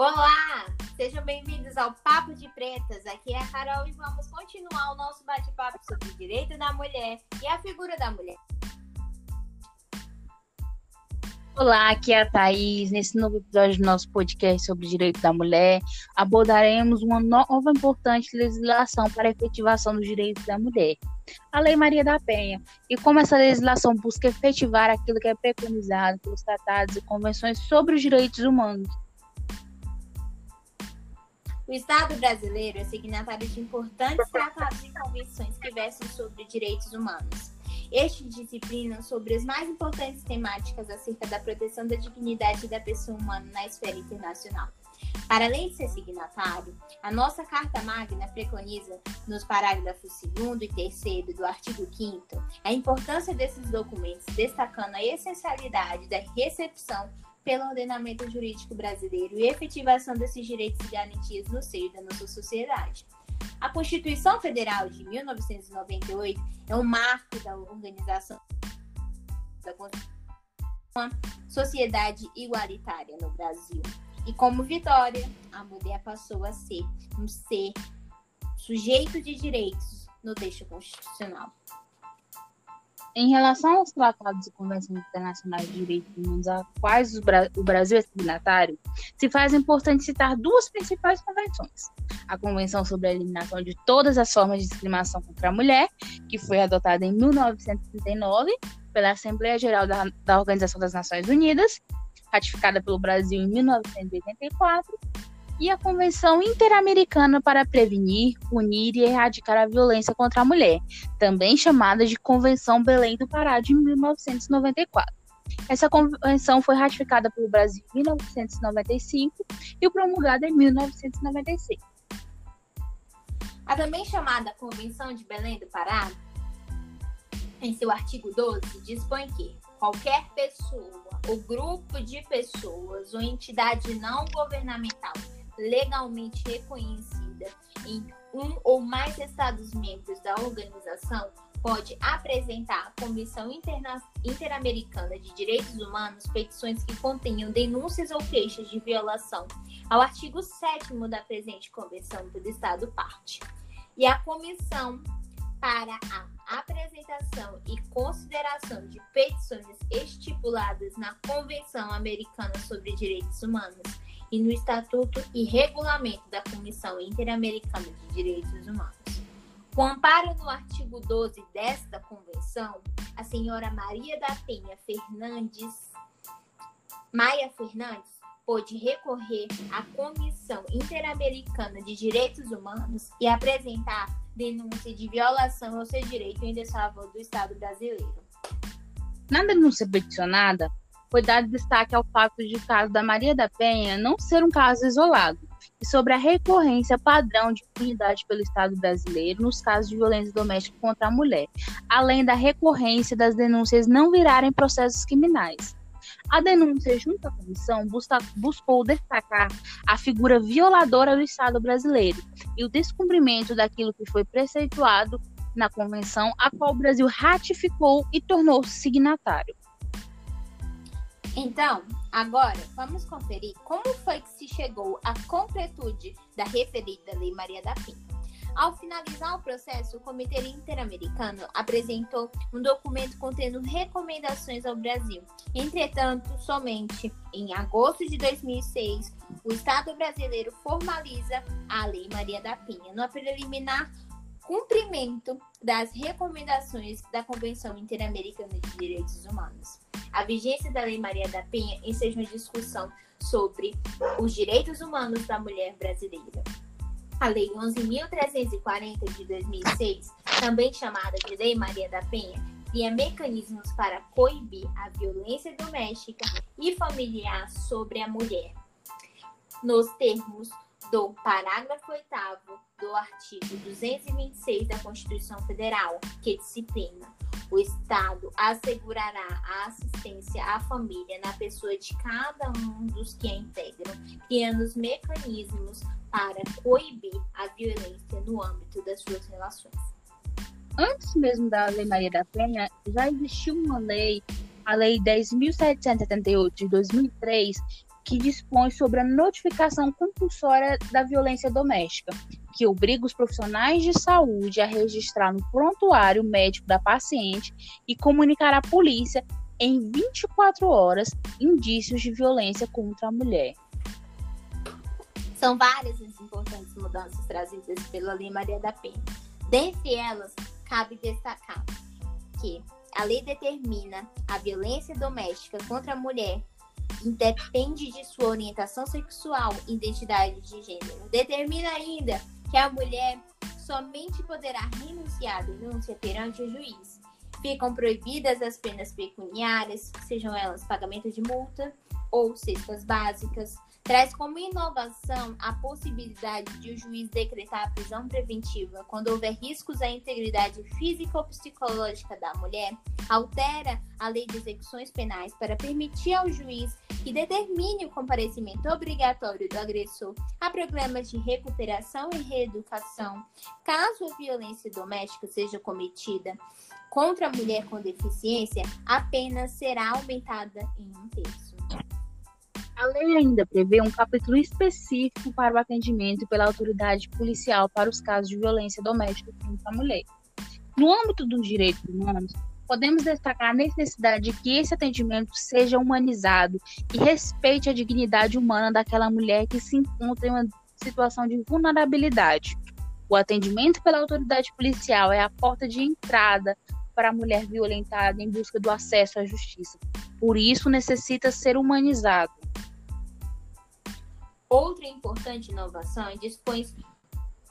Olá, sejam bem-vindos ao Papo de Pretas. Aqui é a Carol e vamos continuar o nosso bate-papo sobre o direito da mulher e a figura da mulher. Olá, aqui é a Thaís. Nesse novo episódio do nosso podcast sobre o direito da mulher, abordaremos uma nova importante legislação para a efetivação dos direitos da mulher, a Lei Maria da Penha, e como essa legislação busca efetivar aquilo que é preconizado pelos tratados e convenções sobre os direitos humanos. O Estado brasileiro é signatário de importantes tratados e convenções que versam sobre direitos humanos. Estes disciplinam sobre as mais importantes temáticas acerca da proteção da dignidade da pessoa humana na esfera internacional. Para além de ser signatário, a nossa Carta Magna preconiza, nos parágrafos 2 e 3 do artigo 5, a importância desses documentos, destacando a essencialidade da recepção pelo ordenamento jurídico brasileiro e efetivação desses direitos e garantias no seio da nossa sociedade. A Constituição Federal de 1998 é um marco da organização da uma sociedade igualitária no Brasil. E como vitória, a mulher passou a ser um ser sujeito de direitos no texto constitucional. Em relação aos tratados e convenções internacionais de direitos humanos a quais o Brasil é signatário, se faz importante citar duas principais convenções. A Convenção sobre a Eliminação de Todas as Formas de Discriminação contra a Mulher, que foi adotada em 1939 pela Assembleia Geral da, da Organização das Nações Unidas, ratificada pelo Brasil em 1984, e a Convenção Interamericana para Prevenir, Punir e Erradicar a Violência contra a Mulher, também chamada de Convenção Belém do Pará de 1994. Essa convenção foi ratificada pelo Brasil em 1995 e promulgada em 1996. A também chamada Convenção de Belém do Pará, em seu artigo 12, dispõe que qualquer pessoa ou grupo de pessoas ou entidade não governamental legalmente reconhecida em um ou mais Estados-membros da organização pode apresentar à Comissão Interna Interamericana de Direitos Humanos petições que contenham denúncias ou queixas de violação ao artigo 7 da presente Convenção do Estado parte. E a Comissão para a apresentação e consideração de petições estipuladas na Convenção Americana sobre Direitos Humanos e no Estatuto e Regulamento da Comissão Interamericana de Direitos Humanos. Com amparo no artigo 12 desta convenção, a senhora Maria da Penha Fernandes, Maia Fernandes, pôde recorrer à Comissão Interamericana de Direitos Humanos e apresentar denúncia de violação ao seu direito em desfavor do Estado brasileiro. Na denúncia peticionada, foi dado destaque ao fato de o caso da Maria da Penha não ser um caso isolado e sobre a recorrência padrão de impunidade pelo Estado brasileiro nos casos de violência doméstica contra a mulher, além da recorrência das denúncias não virarem processos criminais. A denúncia junto à comissão busca, buscou destacar a figura violadora do Estado brasileiro e o descumprimento daquilo que foi preceituado na convenção, a qual o Brasil ratificou e tornou-se signatário. Então, agora vamos conferir como foi que se chegou à completude da referida Lei Maria da Penha. Ao finalizar o processo, o Comitê Interamericano apresentou um documento contendo recomendações ao Brasil. Entretanto, somente em agosto de 2006, o Estado brasileiro formaliza a Lei Maria da Penha, no preliminar cumprimento das recomendações da Convenção Interamericana de Direitos Humanos. A vigência da Lei Maria da Penha enseja uma discussão sobre os direitos humanos da mulher brasileira. A Lei 11.340 de 2006, também chamada de Lei Maria da Penha, cria mecanismos para coibir a violência doméstica e familiar sobre a mulher, nos termos do parágrafo 8 do artigo 226 da Constituição Federal, que disciplina o Estado assegurará a assistência à família na pessoa de cada um dos que a integram, criando os mecanismos para coibir a violência no âmbito das suas relações. Antes mesmo da Lei Maria da Penha, já existiu uma lei, a Lei 10.778 de 2003, que dispõe sobre a notificação compulsória da violência doméstica, que obriga os profissionais de saúde a registrar no prontuário médico da paciente e comunicar à polícia em 24 horas indícios de violência contra a mulher. São várias as importantes mudanças trazidas pela Lei Maria da Penha. Dentre elas, cabe destacar que a lei determina a violência doméstica contra a mulher independe de sua orientação sexual identidade de gênero. Determina ainda que a mulher somente poderá renunciar à denúncia perante o juiz. Ficam proibidas as penas pecuniárias, sejam elas pagamento de multa ou cestas básicas, traz como inovação a possibilidade de o juiz decretar a prisão preventiva quando houver riscos à integridade física ou psicológica da mulher, altera a lei de execuções penais para permitir ao juiz que determine o comparecimento obrigatório do agressor a programas de recuperação e reeducação, caso a violência doméstica seja cometida contra a mulher com deficiência, a pena será aumentada em um terço. A lei ainda prevê um capítulo específico para o atendimento pela autoridade policial para os casos de violência doméstica contra a mulher. No âmbito dos direitos humanos, podemos destacar a necessidade de que esse atendimento seja humanizado e respeite a dignidade humana daquela mulher que se encontra em uma situação de vulnerabilidade. O atendimento pela autoridade policial é a porta de entrada para a mulher violentada em busca do acesso à justiça. Por isso, necessita ser humanizado. Outra importante inovação é dispõe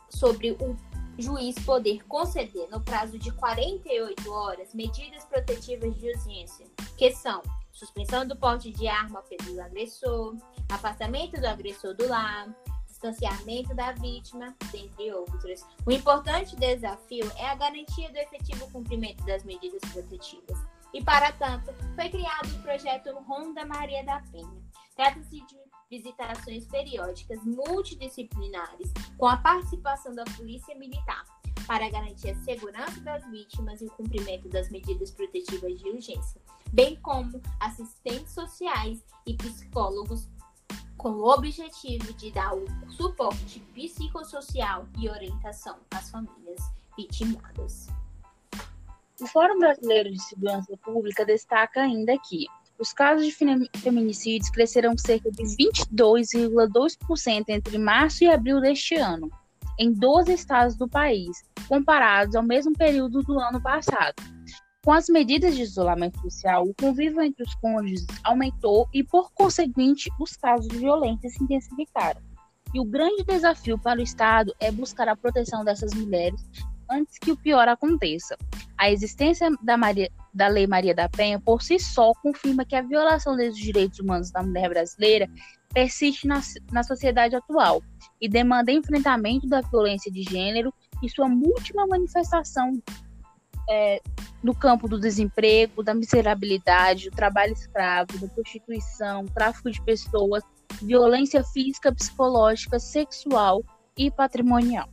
sobre o juiz poder conceder, no prazo de 48 horas, medidas protetivas de urgência, que são suspensão do porte de arma pelo agressor, afastamento do agressor do lar, distanciamento da vítima, dentre outras. O importante desafio é a garantia do efetivo cumprimento das medidas protetivas. E, para tanto, foi criado o projeto Ronda Maria da Penha. Trata-se de visitações periódicas multidisciplinares com a participação da Polícia Militar para garantir a segurança das vítimas e o cumprimento das medidas protetivas de urgência, bem como assistentes sociais e psicólogos com o objetivo de dar o suporte psicossocial e orientação às famílias vitimadas. O Fórum Brasileiro de Segurança Pública destaca ainda que os casos de feminicídios cresceram cerca de 22,2% entre março e abril deste ano, em 12 estados do país, comparados ao mesmo período do ano passado. Com as medidas de isolamento social, o convívio entre os cônjuges aumentou e, por conseguinte, os casos de violência se intensificaram. E o grande desafio para o Estado é buscar a proteção dessas mulheres antes que o pior aconteça. A existência da, Maria, da Lei Maria da Penha, por si só, confirma que a violação dos direitos humanos da mulher brasileira persiste na, na sociedade atual e demanda enfrentamento da violência de gênero e sua múltipla manifestação é, no campo do desemprego, da miserabilidade, do trabalho escravo, da prostituição, tráfico de pessoas, violência física, psicológica, sexual e patrimonial.